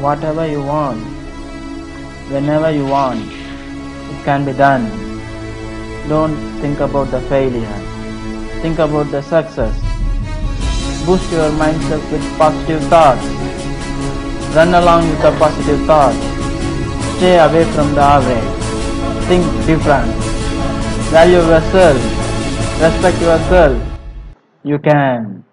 whatever you want, whenever you want, it can be done. Don't think about the failure. Think about the success. Boost your mindset with positive thoughts. Run along with the positive thoughts. Stay away from the average. Think different. Value yourself. Respect yourself. You can.